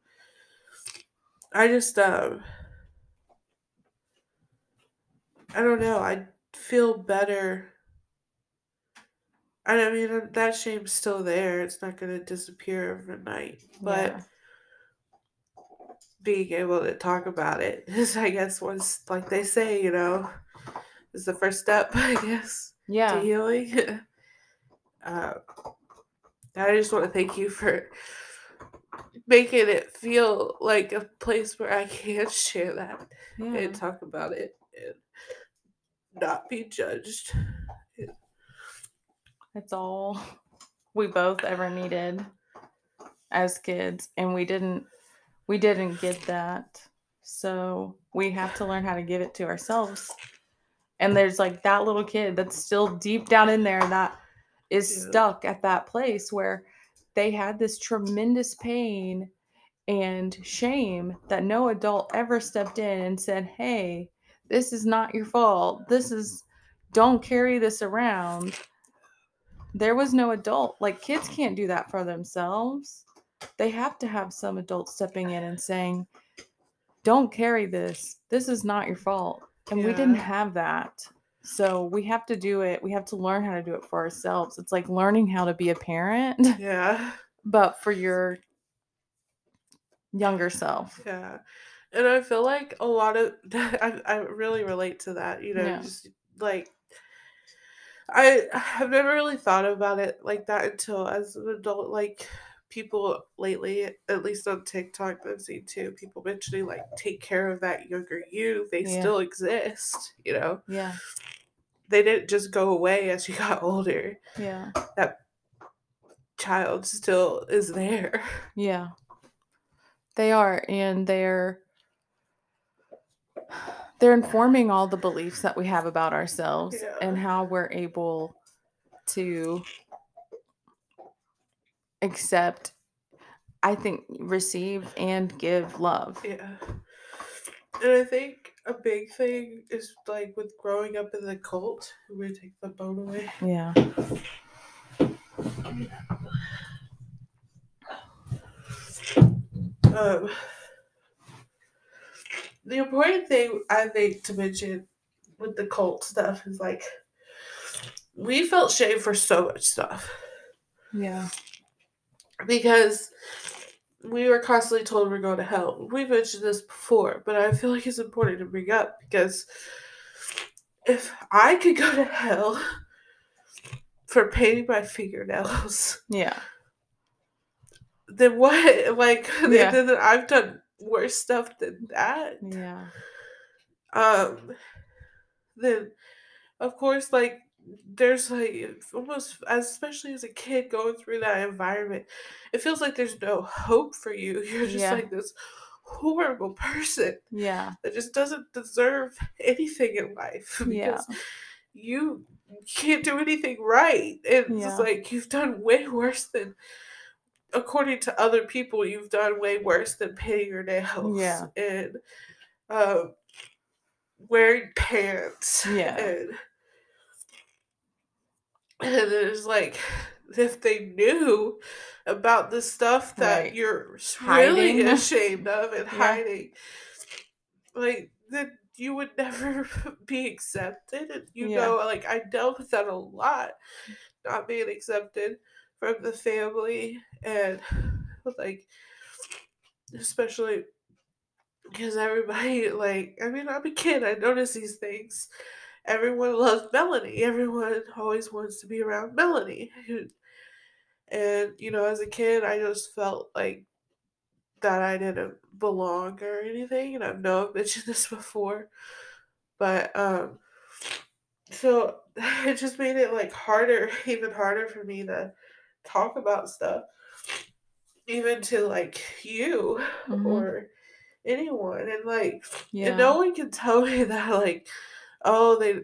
I just um. I don't know. I feel better. And I mean, that shame's still there. It's not gonna disappear overnight. But Yeah. being able to talk about it [laughs] is, I guess, once like they say, you know, is the first step. [laughs] I guess. yeah to healing. uh, [laughs] I just want to thank you for making it feel like a place where I can share that yeah and talk about it and not be judged. It's all [laughs] we both ever needed as kids and we didn't we didn't get that. So we have to learn how to give it to ourselves. And there's like that little kid that's still deep down in there that is Yeah. stuck at that place where they had this tremendous pain and shame that no adult ever stepped in and said, "Hey, this is not your fault. This is don't carry this around." There was no adult like kids can't do that for themselves. They have to have some adult stepping in and saying don't carry this. This is not your fault. And we didn't have that. So we have to do it. We have to learn how to do it for ourselves. It's like learning how to be a parent [laughs] Yeah, but for your younger self. Yeah. And I feel like a lot of [laughs] I, I really relate to that, you know, Yeah. just like I have never really thought about it like that until as an adult. Like people lately, at least on TikTok, I've seen too, people mentioning like take care of that younger you. They Yeah. still exist, you know. yeah They didn't just go away as you got older. yeah That Child still is there. [laughs] Yeah. They are and they're they're informing all the beliefs that we have about ourselves Yeah. and how we're able to accept I think receive and give love. Yeah. And I think a big thing is like with growing up in the cult, I'm take the bone away. Yeah. Um, the important thing I think to mention with the cult stuff is like we felt shame for so much stuff Yeah. because we were constantly told we're going to hell. We mentioned this before, but I feel like it's important to bring up because if I could go to hell for painting my fingernails, Yeah. then what? [laughs] Like, Yeah. then I've done worse stuff than that. Yeah. Um, then of course, like there's like almost especially as a kid going through that environment, it feels like there's no hope for you. [laughs] You're just Yeah. like this horrible person Yeah. that just doesn't deserve anything in life [laughs] Yeah. you can't do anything right. And it's like you've done way worse than according to other people, you've done way worse than painting your nails Yeah. and um wearing pants. Yeah. And and it's like if they knew about the stuff that Right. you're Hiding. really [laughs] ashamed of and Yeah. hiding, like then you would never [laughs] be accepted. And you Yeah. know, like I dealt with that a lot, not being accepted from the family and like especially because everybody like I mean I'm a kid, I notice these things. Everyone loves Melonie. Everyone always wants to be around Melonie. [laughs] And you know, as a kid I just felt like that I didn't belong or anything. And I know I've mentioned [laughs] this before. But um so [laughs] it just made it like harder, even harder for me to talk about stuff. Even to like you Mhm. or anyone. And like Yeah. and no one can tell [laughs] me that like, oh they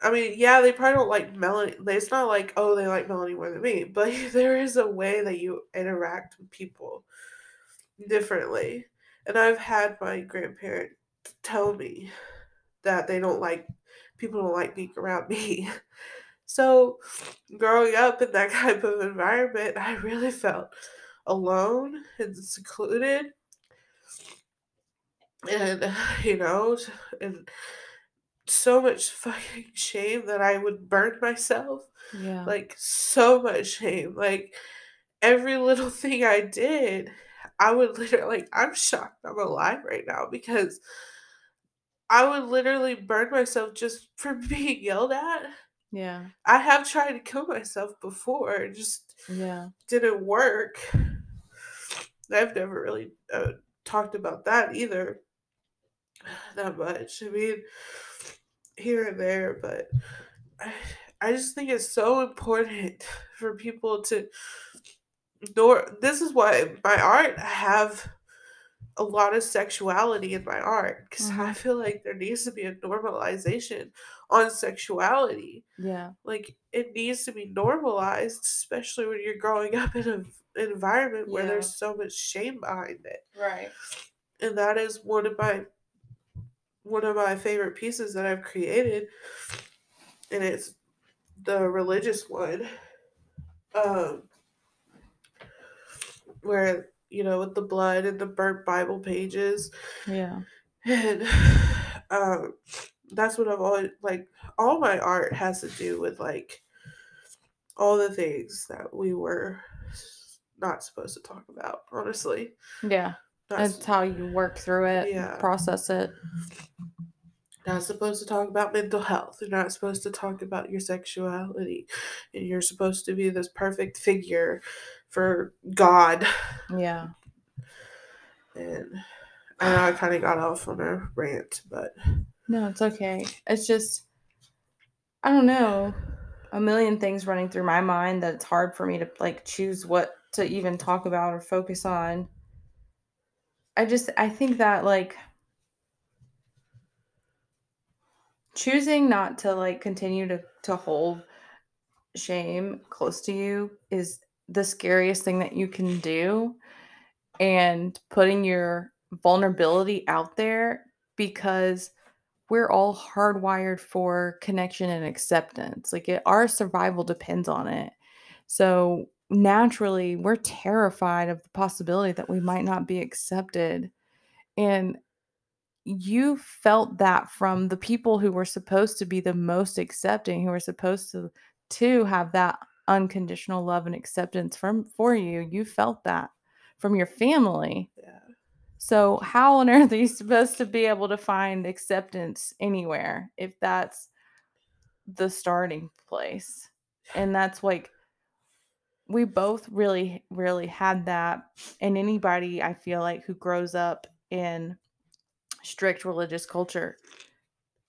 I mean, yeah, they probably don't like Melonie. It's not like, oh, they like Melonie more than me, but [laughs] there is a way that you interact with people differently. And I've had my grandparent tell me that they don't like people don't like being around me. [laughs] So, growing up in that [laughs] type of environment, I really felt alone and secluded. And, [sighs] you know, and so much fucking shame that I would burn myself. Yeah. Like, so much shame. Like, every little [laughs] thing I did, I would literally, like, I'm shocked I'm alive right now because I would literally burn myself just [laughs] for being yelled at. Yeah. I have tried to kill myself before, it just Yeah. didn't work. I've never really uh, talked about that either that much. I mean, here and there, but I, I just think it's so important [laughs] for people to nor this is why my art I have a lot of sexuality in my art because I Mhm. feel like there needs to be a normalization on sexuality. Yeah. Like it needs to be normalized, especially when you're growing up in a- an environment where Yeah. there's so much shame behind it. Right. And that is one of my one of my favorite pieces that I've created. And it's the religious one. Um where you know with the blood and the burnt Bible pages Yeah. and [sighs] um that's what I've always like all my art has to do with like all the things that we were not supposed to talk about honestly Yeah. not, That's how you work through it, Yeah. process it. not supposed to talk about mental health you're not supposed to talk about your sexuality and you're supposed to be this perfect figure for god Yeah. and I know I kind of got off on a rant but No, it's okay. It's just, I don't know, a million things running through my mind that it's hard for me to like choose what to even talk about or focus on. I just, I think that like choosing not to like continue to to hold shame close to you is the scariest thing that you can do and putting your vulnerability out there because we're all hardwired for connection and acceptance. Like it, our survival depends on it. So naturally, we're terrified of the possibility that we might not be accepted. And you felt that from the people who were supposed to be the most accepting, who were supposed to to have that unconditional love and acceptance from for you. You felt that from your family. yeah So, how on earth are you supposed to be able to find acceptance anywhere if that's the starting place? And that's like, we both really, really had that. And anybody I feel like who grows up in strict religious culture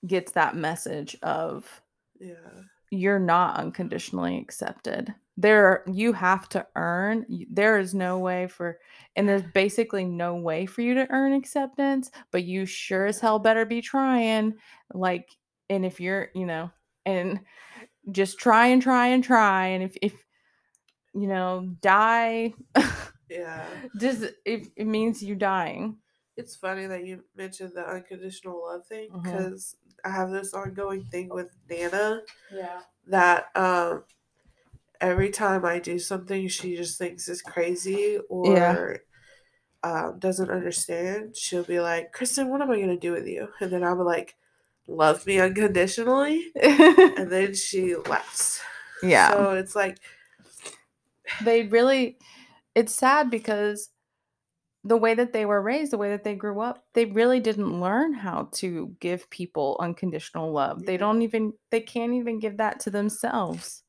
gets that message of Yeah. You're not unconditionally accepted. There you have to earn. There is no way for and there's basically no way for you to earn acceptance, but you sure as hell better be trying like and if you're, you know, and just try and try and try and if if you know, die [laughs] Yeah. just if it means you dying. It's funny that you mentioned the unconditional love thing mm-hmm. because I have this ongoing thing with Nana Yeah. that um every time I do something she just thinks is crazy or Yeah. um, doesn't understand, she'll be like, Kristin, what am I gonna do with you? And then I'm like, love me unconditionally. [laughs] And then she laughs. yeah. So it's like they really it's sad because the way that they were raised the way that they grew up they really didn't learn how to give people unconditional love they don't even they can't even give that to themselves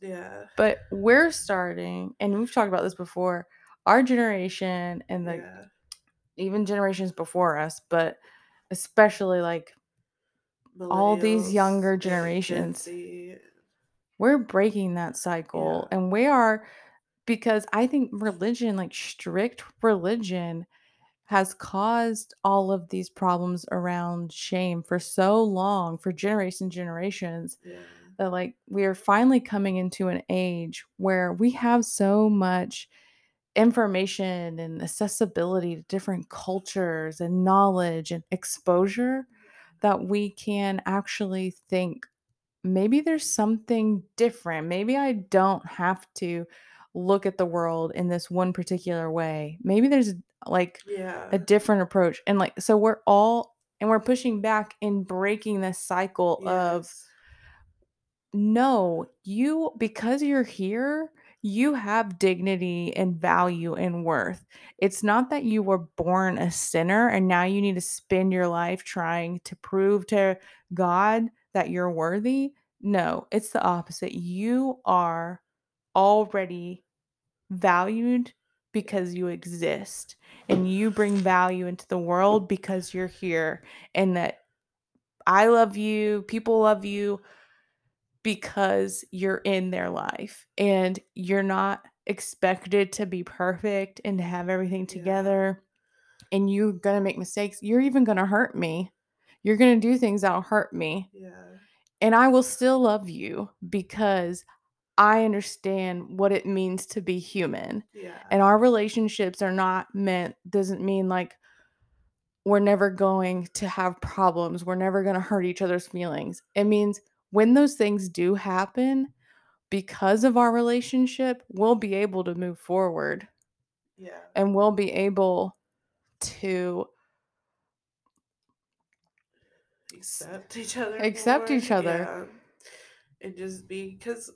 yeah. but we're starting and we've talked about this before our generation and the yeah. even generations before us but especially like all these younger generations. We're breaking that cycle and we are because i think religion like strict religion has caused all of these problems around shame for so long for generations and generations Yeah. that like we are finally coming into an age where we have so much information and accessibility to different cultures and knowledge and exposure that we can actually think maybe there's something different. Maybe I don't have to look at the world in this one particular way. Maybe there's like Yeah. a different approach. And like, so we're all, and we're pushing back and breaking this cycle of no, you, because you're here, you have dignity and value and worth. It's not that you were born a sinner and now you need to spend your life trying to prove to God that you're worthy. No, it's the opposite. You are already valued because you exist and you bring value into the world because you're here and that I love you, people love you because you're in their life and you're not expected to be perfect and to have everything Yeah. together and you're going to make mistakes. You're even going to hurt me. You're going to do things that'll hurt me Yeah. and I will still love you because I understand what it means to be human. Yeah. And our relationships are not meant, doesn't mean like we're never going to have problems. We're never going to hurt each other's feelings. It means when those things do happen, because of our relationship, we'll be able to move forward yeah. and we'll be able to accept each other. Accept more, each other. Yeah. And just be because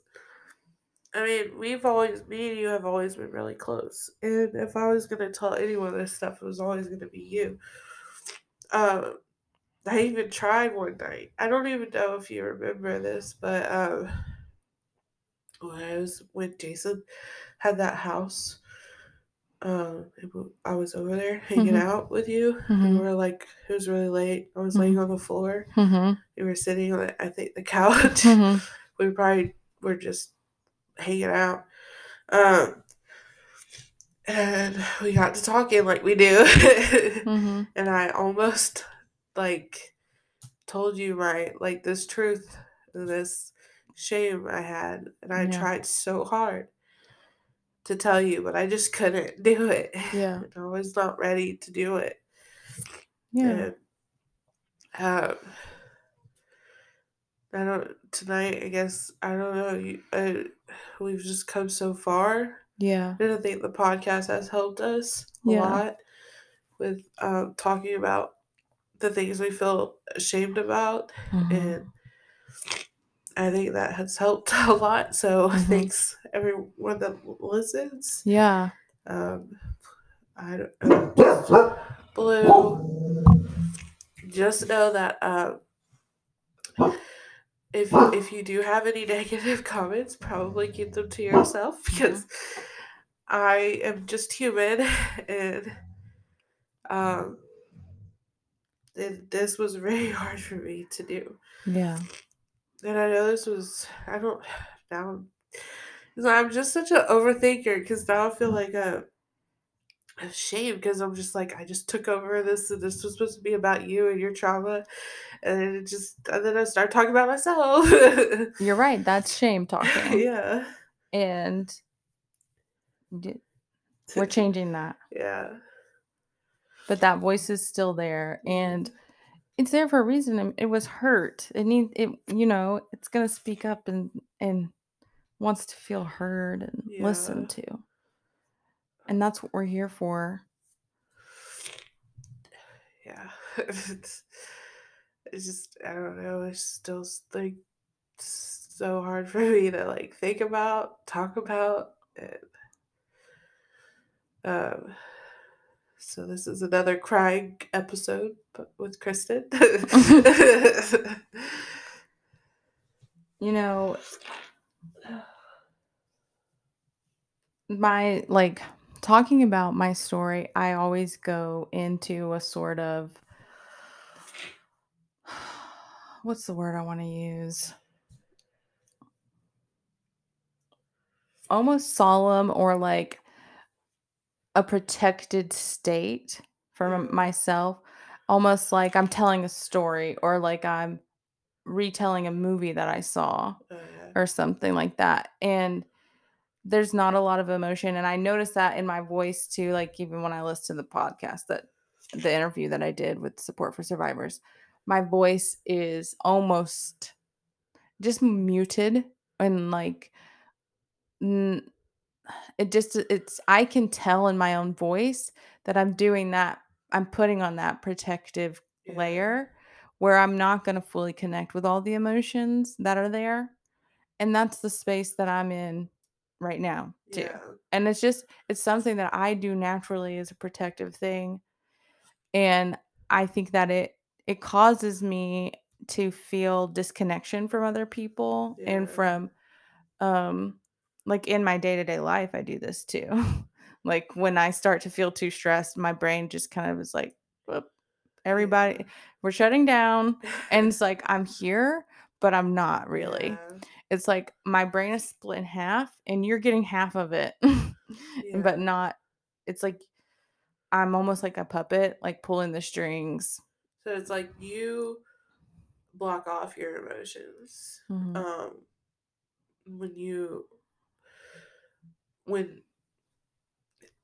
I mean, we've always me and you have always been really close. And if I was gonna tell anyone this stuff, it was always gonna be you. Um I even tried one night. I don't even know if you remember this, but um when I was when Jason had that house, um I was over there hanging Mhm. out with you. Mhm. And we were like it was really late. I was laying on the floor. Mhm. We were sitting on, I think, the couch. Mhm. [laughs] we probably were just hanging out. Um, and we got to talking like we do. [laughs] Mhm. and I almost like told you my like this truth, this shame I had, and I Yeah. tried so hard to tell you, but I just couldn't [laughs] do it. Yeah. I was not ready to do it. Yeah. And, um, I don't tonight. I guess I don't know. You, uh, we've just come so far, Yeah. and I think the podcast has helped us a Yeah. lot with um, talking about the things we feel ashamed about, Mhm. and I think that has helped [laughs] a lot. So Mhm. thanks everyone that listens. Yeah. Um, I don't. Uh, just blue. Just know that um, if if you do have any [laughs] negative comments, probably keep them to yourself [laughs] because I am just human [laughs] and um and this was very hard for me to do. Yeah. And I know this was I don't [sighs] now I'm just such an overthinker because now I feel like a shame because I'm just like I just took over this and this was supposed to be about you and your trauma and it just and then I start talking about myself. You're right. That's shame [laughs] talking. yeah. And we're changing that. Yeah. But that voice is still there and it's there for a reason. It was hurt. It need it you know, it's gonna speak up and and wants to feel heard and Yeah. listened to. And that's what we're here for. Yeah. [laughs] it's, it's just I don't know, it's still like so hard [laughs] for me to like think about, talk about and um so this is another crying episode but with Kristin. [laughs] You know, [sighs] my like talking about my story, I always go into a sort of [sighs] what's the word I want to use? Almost solemn or like a protected state for m- Mhm. myself, almost like I'm telling a story or like I'm retelling a movie that I saw Oh, yeah. or something like that. And there's not a lot of emotion. And I noticed that in my voice too, like even when I listen to the podcast that the interview that I did with Support for Survivors, my voice is almost just muted and like n- it just it's I can tell in my own voice that I'm doing that. I'm putting on that protective Yeah. layer where I'm not going to fully connect with all the emotions that are there. And that's the space that I'm in right now, too. Yeah. And it's just it's something that I do naturally as a protective thing. And I think that it it causes me to feel disconnection from other people and from um like in my day-to-day life I do this too. [laughs] like when I start to feel too stressed, my brain just kind of is like "Whoop, everybody we're shutting down and [laughs] it's like I'm here but I'm not really. Yeah. It's like my brain is split in half and you're getting half of it. [laughs] Yeah. but not it's like I'm almost like a puppet like pulling the strings. So it's like you block off your emotions. Mhm. Um when you when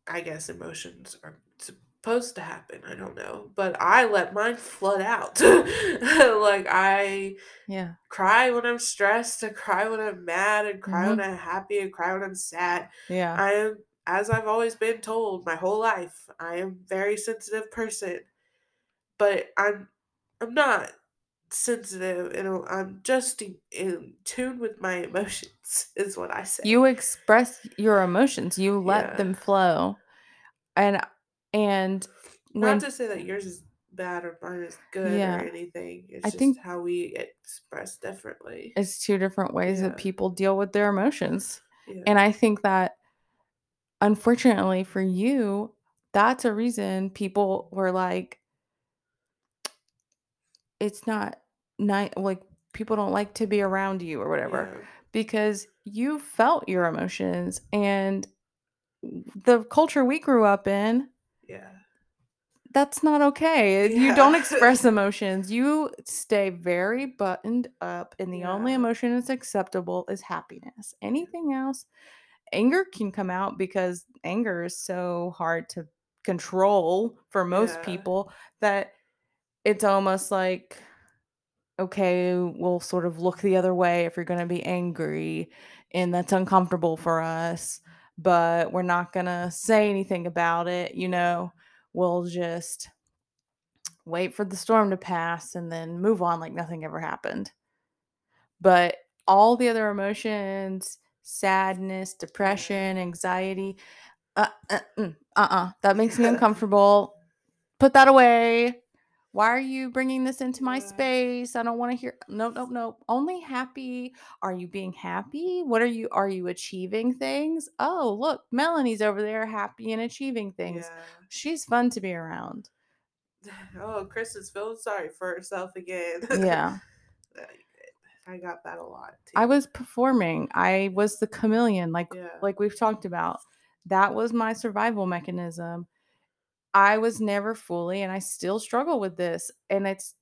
I guess emotions are supposed to happen, I don't know. But I let mine flood out. [laughs] like I yeah. cry when I'm stressed, I cry when I'm mad, and cry when Mhm. I'm happy, and cry when I'm sad. Yeah. I am, as I've always been told my whole life, I am a very sensitive person. But I'm I'm not sensitive and I'm just in, in tune with my emotions [laughs] is what I say. you express your emotions you let Yeah. them flow and and when not to say that yours is bad or mine is good Yeah. or anything. It's I just think- how we express differently. it's two different ways Yeah. that people deal with their emotions Yeah. and i think that unfortunately for you that's a reason people were like it's not nice like people don't like to be around you or whatever Yeah. because you felt your emotions and the culture we grew up in. That's not okay. You don't [laughs] express emotions. You stay very buttoned up, and the only emotion that's acceptable is happiness. Anything else, anger can come out because anger is so hard to control for most Yeah. people that it's almost like, okay, we'll sort of look the other way if you're going to be angry, and that's uncomfortable for us, but we're not going to say anything about it, you know we'll just wait for the storm to pass and then move on like nothing ever happened. But all the other emotions, sadness, depression, anxiety, uh uh mm, uh-uh, that makes me [laughs] uncomfortable. put that away. Why are you bringing this into my space? I don't want to hear. No, no, no. Only happy. Are you being happy? What are you? Are you achieving things? Oh, look, Melonie's over there, happy and achieving things. Yeah. She's fun to be around. [sighs] Oh, Chris is feeling sorry for herself again. Yeah. [laughs] I got that a lot. Too. I was performing. I was the chameleon, like Yeah. like we've talked about. That was my survival mechanism. I was never fully and I still struggle with this and it's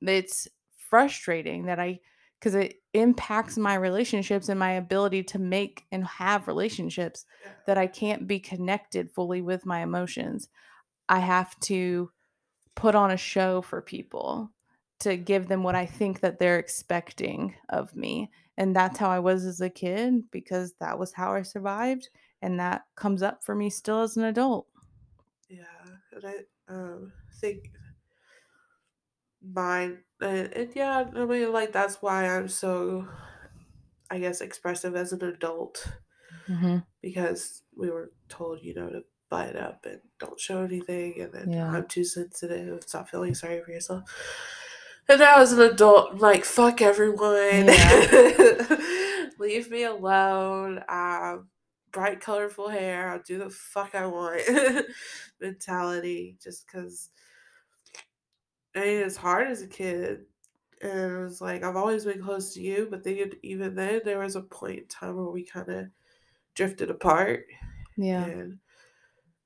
it's frustrating that I cuz it impacts my relationships and my ability to make and have relationships that I can't be connected fully with my emotions. I have to put on a show for people to give them what I think that they're expecting of me. And that's how I was as a kid because that was how I survived and that comes up for me still as an adult. Yeah, and I um think mine and, and yeah, I mean like that's why I'm so I guess expressive as an adult Mm-hmm. because we were told, you know, to bite up and don't show anything and then Yeah. I'm too sensitive, stop feeling sorry for yourself. And now as an adult, I'm like fuck everyone. [laughs] Leave me alone. Um bright colorful hair, I'll do the fuck I want [laughs] mentality just because I mean, it's hard as a kid. And it was like, I've always been close to you, but then even then, there was a point in time where we kind of drifted apart. Yeah. And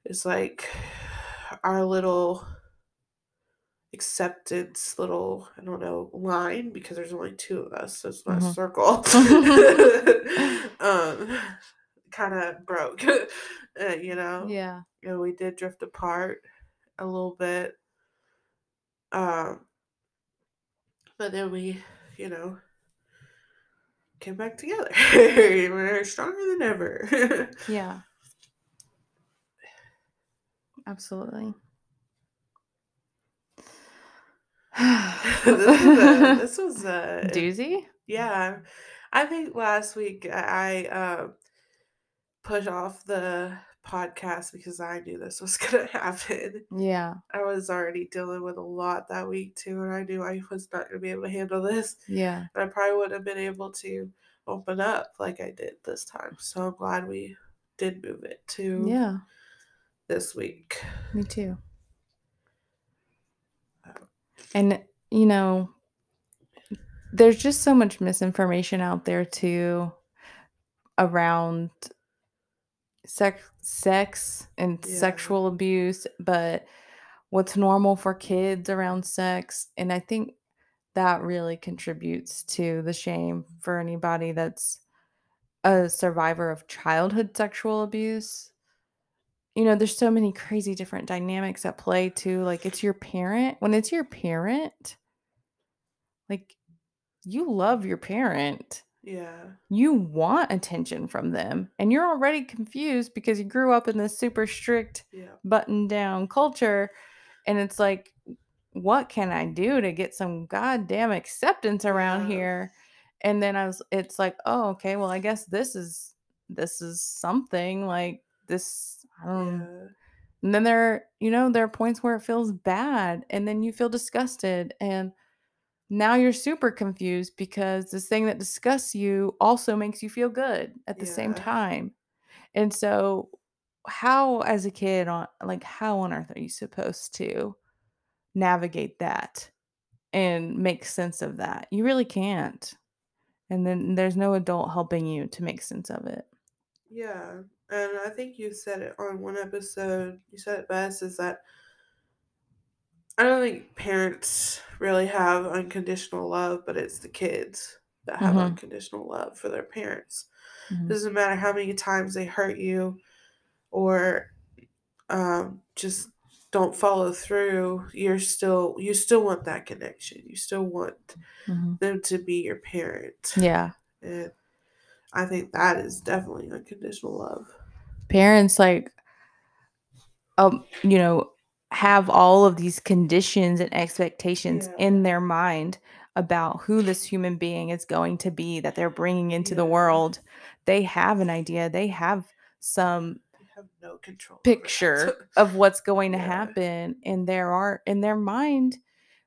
it's like [sighs] our little acceptance, little, I don't know, line, because there's only two of us, so it's not Mhm. a circle, um, kind of broke, [laughs] uh, you know? Yeah. and we did drift apart a little bit. Um, but then we, you know, came back together. [laughs] We're stronger than ever. [laughs] Yeah. Absolutely. this, was a, this was a doozy. yeah. I think last week I um put off the podcast because I knew this was [laughs] gonna happen. Yeah. I was already dealing with a lot that week too, and I knew I was not gonna be able to handle this. Yeah. And I probably wouldn't have been able to open up like I did this time. So I'm glad we did move it to Yeah. this week. Me too. Oh. And you know, there's just so much misinformation out there too around sex sex and Yeah. sexual abuse, but what's normal for kids around sex and I think that really contributes to the shame for anybody that's a survivor of childhood sexual abuse. You know, there's so many crazy different dynamics at play too. Like it's your parent. When it's your parent, like you love your parent. Yeah. You want attention from them. And you're already confused because you grew up in this super strict Yeah. button down culture. And it's like, what can I do to get some goddamn acceptance around Yeah. here? And then I was, it's like, oh, okay, well, I guess this is, this is something like this. I don't Yeah. and then there, you know, there are points where it feels bad and then you feel disgusted. And now you're super confused because this thing that disgusts you also makes you feel good at the same time. And so, how, as a kid, on like, how on earth are you supposed to navigate that and make sense of that? You really can't. And then there's no adult helping you to make sense of it. Yeah. And I think you said it on one episode. You said it best is that I don't think parents really have unconditional love, but it's the kids that have Mhm. unconditional love for their parents. Mhm. Doesn't matter how many times they hurt you or um, just don't follow through, you're still you still want that connection. You still want Mhm. them to be your parent. Yeah. And I think that is definitely unconditional love. parents like um you know have all of these conditions and expectations Yeah. in their mind about who this human being is going to be that they're bringing into the world they have an idea they have some have no control. picture of what's going to Yeah. happen and there are in their mind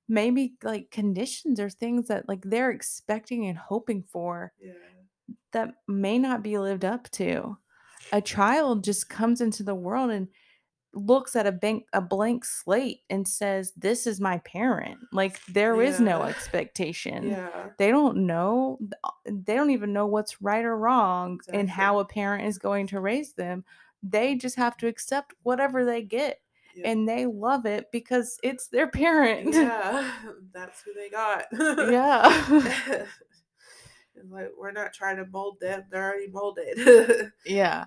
maybe like conditions or things that like they're expecting and hoping for yeah. that may not be lived up to a child just comes into the world and looks at a bank a blank slate and says this is my parent like there is no expectation Yeah. they don't know uh, they don't even know what's right or wrong and how a parent is going to raise them they just have to accept whatever they get Yeah. and they love it because it's their parent [laughs] yeah, [laughs] that's who they got. yeah [laughs] like we're not trying to mold them; they're already molded. yeah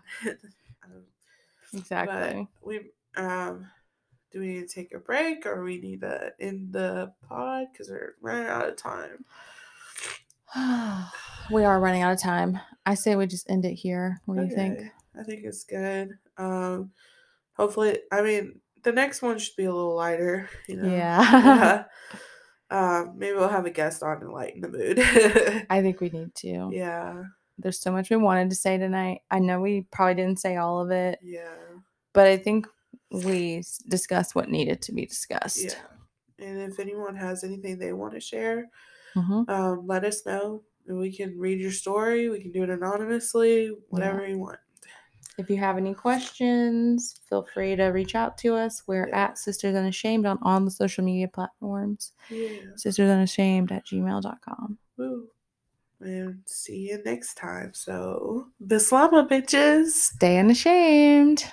exactly But we um, do we need to take a break or we need to end the pod because we're running out of time? [sighs] we are running out of time i say we just end it here what do you think I think it's good. Um, hopefully, I mean, the next one should be a little lighter. You know. yeah [laughs] Yeah. um, maybe we'll have a guest on and lighten the mood. [laughs] i think we need to yeah. There's so much we wanted to say tonight i know we probably didn't say all of it Yeah. but i think we discussed what needed to be discussed Yeah. And if anyone has anything they want to share, Mhm. um, let us know. And we can read your story. We can do it anonymously, whatever you want. If you have any questions, feel free to reach out to us. We're Yeah. at Sisters Unashamed on all the social media platforms. Yeah. Sisters Unashamed at gmail.com. Woo. And see you next time. So, Bislama, bitches. Stay unashamed.